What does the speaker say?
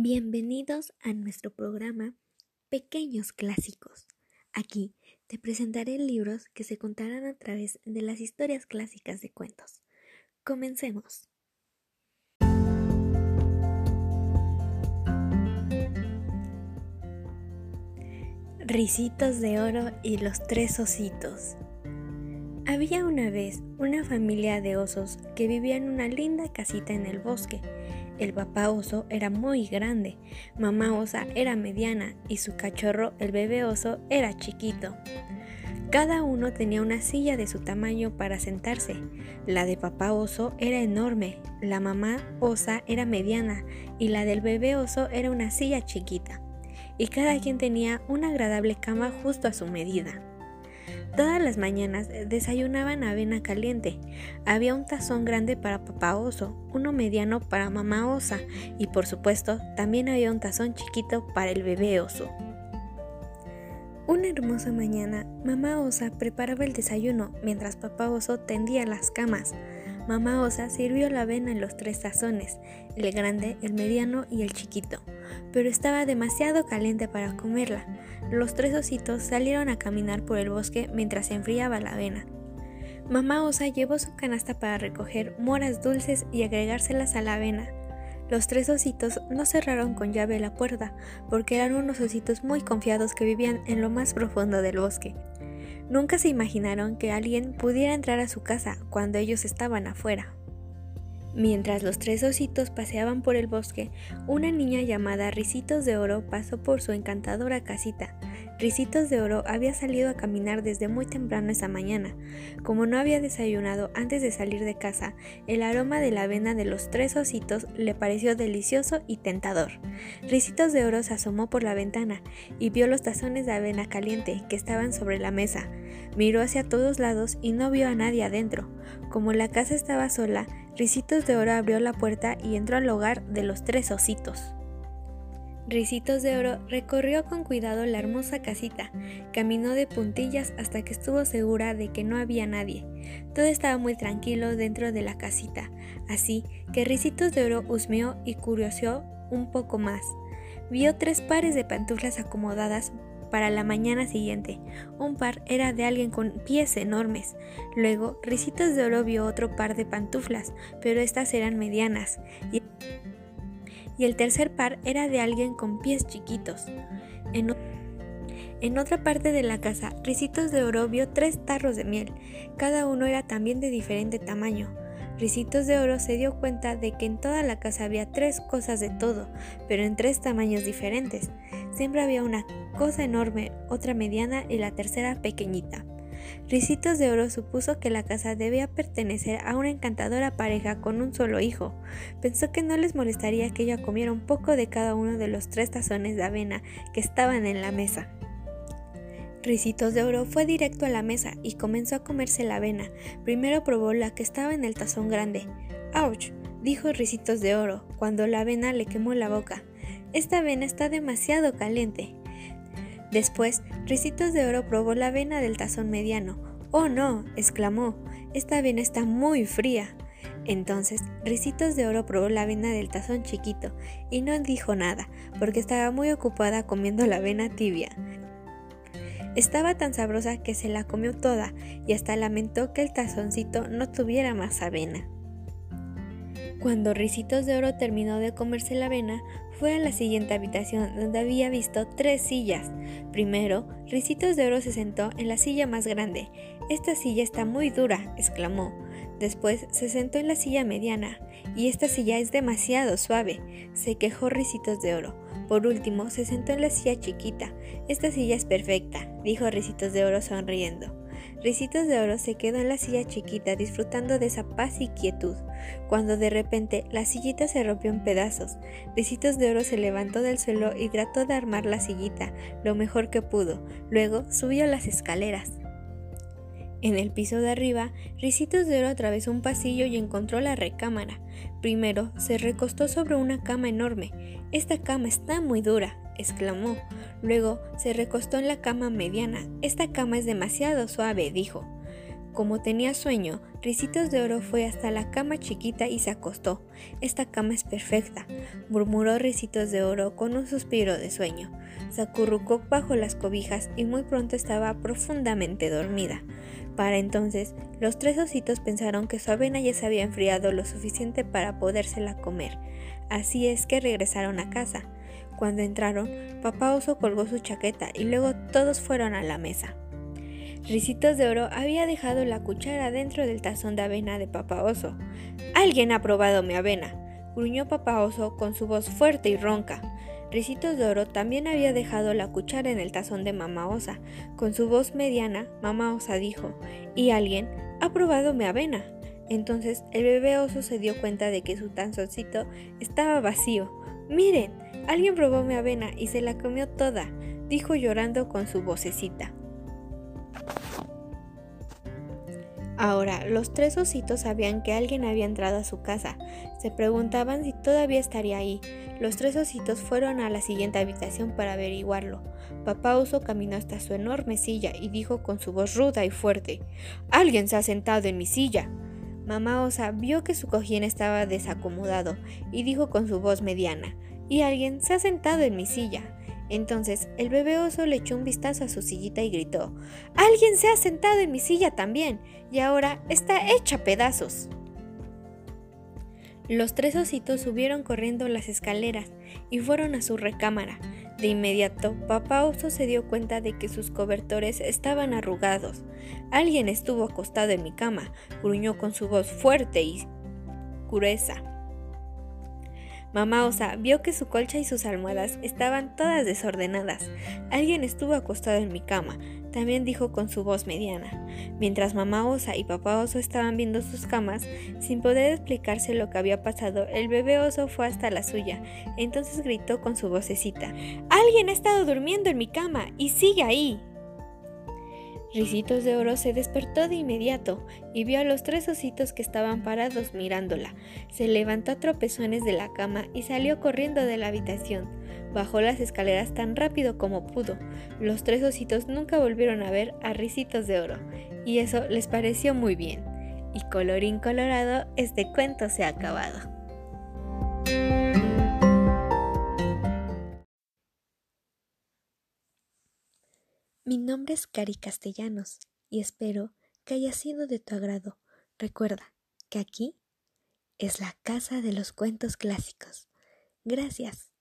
Bienvenidos a nuestro programa Pequeños Clásicos. Aquí te presentaré libros que se contarán a través de las historias clásicas de cuentos. Comencemos. Ricitos de oro y los tres ositos. Había una vez una familia de osos que vivía en una linda casita en el bosque. El papá oso era muy grande, mamá osa era mediana y su cachorro, el bebé oso, era chiquito. Cada uno tenía una silla de su tamaño para sentarse. La de papá oso era enorme, la mamá osa era mediana y la del bebé oso era una silla chiquita. Y cada quien tenía una agradable cama justo a su medida. Todas las mañanas desayunaban avena caliente. Había un tazón grande para papá oso, uno mediano para mamá osa y por supuesto también había un tazón chiquito para el bebé oso. Una hermosa mañana, mamá osa preparaba el desayuno mientras papá oso tendía las camas. Mamá osa sirvió la avena en los tres tazones, el grande, el mediano y el chiquito, pero estaba demasiado caliente para comerla. Los tres ositos salieron a caminar por el bosque mientras se enfriaba la avena. Mamá osa llevó su canasta para recoger moras dulces y agregárselas a la avena. Los tres ositos no cerraron con llave la puerta porque eran unos ositos muy confiados que vivían en lo más profundo del bosque. Nunca se imaginaron que alguien pudiera entrar a su casa cuando ellos estaban afuera. Mientras los tres ositos paseaban por el bosque, una niña llamada Ricitos de Oro pasó por su encantadora casita. Ricitos de Oro había salido a caminar desde muy temprano esa mañana. Como no había desayunado antes de salir de casa, el aroma de la avena de los tres ositos le pareció delicioso y tentador. Ricitos de Oro se asomó por la ventana y vio los tazones de avena caliente que estaban sobre la mesa. Miró hacia todos lados y no vio a nadie adentro. Como la casa estaba sola, Ricitos de Oro abrió la puerta y entró al hogar de los tres ositos. Ricitos de Oro recorrió con cuidado la hermosa casita, caminó de puntillas hasta que estuvo segura de que no había nadie. Todo estaba muy tranquilo dentro de la casita, así que Ricitos de Oro husmeó y curioseó un poco más. Vio tres pares de pantuflas acomodadas para la mañana siguiente. Un par era de alguien con pies enormes. Luego, Ricitos de Oro vio otro par de pantuflas, pero estas eran medianas. Y el tercer par era de alguien con pies chiquitos. En, otra parte de la casa, Ricitos de Oro vio tres tarros de miel, cada uno era también de diferente tamaño. Ricitos de Oro se dio cuenta de que en toda la casa había tres cosas de todo, pero en tres tamaños diferentes. Siempre había una cosa enorme, otra mediana y la tercera pequeñita. Ricitos de Oro supuso que la casa debía pertenecer a una encantadora pareja con un solo hijo. Pensó que no les molestaría que ella comiera un poco de cada uno de los tres tazones de avena que estaban en la mesa. Ricitos de Oro fue directo a la mesa y comenzó a comerse la avena. Primero probó la que estaba en el tazón grande. ¡Auch! dijo Ricitos de Oro, cuando la avena le quemó la boca. Esta avena está demasiado caliente. Después, Ricitos de Oro probó la avena del tazón mediano. ¡Oh no! exclamó. Esta avena está muy fría. Entonces, Ricitos de Oro probó la avena del tazón chiquito y no dijo nada, porque estaba muy ocupada comiendo la avena tibia. Estaba tan sabrosa que se la comió toda y hasta lamentó que el tazoncito no tuviera más avena. Cuando Ricitos de Oro terminó de comerse la avena, fue a la siguiente habitación donde había visto tres sillas. Primero, Ricitos de Oro se sentó en la silla más grande. Esta silla está muy dura, exclamó. Después se sentó en la silla mediana. Y esta silla es demasiado suave, se quejó Ricitos de Oro. Por último, se sentó en la silla chiquita. Esta silla es perfecta, dijo Ricitos de Oro sonriendo. Ricitos de Oro se quedó en la silla chiquita disfrutando de esa paz y quietud, cuando de repente la sillita se rompió en pedazos. Ricitos de Oro se levantó del suelo y trató de armar la sillita lo mejor que pudo. Luego subió las escaleras. En el piso de arriba, Ricitos de Oro atravesó un pasillo y encontró la recámara. Primero se recostó sobre una cama enorme. Esta cama está muy dura, exclamó. Luego se recostó en la cama mediana. Esta cama es demasiado suave, dijo. Como tenía sueño, Ricitos de Oro fue hasta la cama chiquita y se acostó. Esta cama es perfecta, murmuró Ricitos de Oro con un suspiro de sueño. Se acurrucó bajo las cobijas y muy pronto estaba profundamente dormida. Para entonces, los tres ositos pensaron que su avena ya se había enfriado lo suficiente para podérsela comer. Así es que regresaron a casa. Cuando entraron, papá oso colgó su chaqueta y luego todos fueron a la mesa. Ricitos de Oro había dejado la cuchara dentro del tazón de avena de Papá Oso. Alguien ha probado mi avena, gruñó Papá Oso con su voz fuerte y ronca. Ricitos de Oro también había dejado la cuchara en el tazón de Mamá Osa. Con su voz mediana, Mamá Osa dijo, ¿y alguien ha probado mi avena? Entonces el bebé oso se dio cuenta de que su tazoncito estaba vacío. Miren, alguien probó mi avena y se la comió toda, dijo llorando con su vocecita. Ahora, los tres ositos sabían que alguien había entrado a su casa. Se preguntaban si todavía estaría ahí. Los tres ositos fueron a la siguiente habitación para averiguarlo. Papá oso caminó hasta su enorme silla y dijo con su voz ruda y fuerte, Alguien se ha sentado en mi silla. Mamá osa vio que su cojín estaba desacomodado y dijo con su voz mediana, Y alguien se ha sentado en mi silla. Entonces el bebé oso le echó un vistazo a su sillita y gritó, Alguien se ha sentado en mi silla también, y ahora está hecha pedazos. Los tres ositos subieron corriendo las escaleras y fueron a su recámara. De inmediato, papá oso se dio cuenta de que sus cobertores estaban arrugados. Alguien estuvo acostado en mi cama, gruñó con su voz fuerte y gruesa. Mamá Osa vio que su colcha y sus almohadas estaban todas desordenadas. Alguien estuvo acostado en mi cama, también dijo con su voz mediana. Mientras mamá Osa y papá Oso estaban viendo sus camas, sin poder explicarse lo que había pasado, el bebé oso fue hasta la suya. Entonces gritó con su vocecita, Alguien ha estado durmiendo en mi cama y sigue ahí. Ricitos de Oro se despertó de inmediato y vio a los tres ositos que estaban parados mirándola. Se levantó a tropezones de la cama y salió corriendo de la habitación. Bajó las escaleras tan rápido como pudo. Los tres ositos nunca volvieron a ver a Ricitos de Oro y eso les pareció muy bien. Y colorín colorado, este cuento se ha acabado. Nombre es Cari Castellanos y espero que haya sido de tu agrado. Recuerda que aquí es la casa de los cuentos clásicos. Gracias.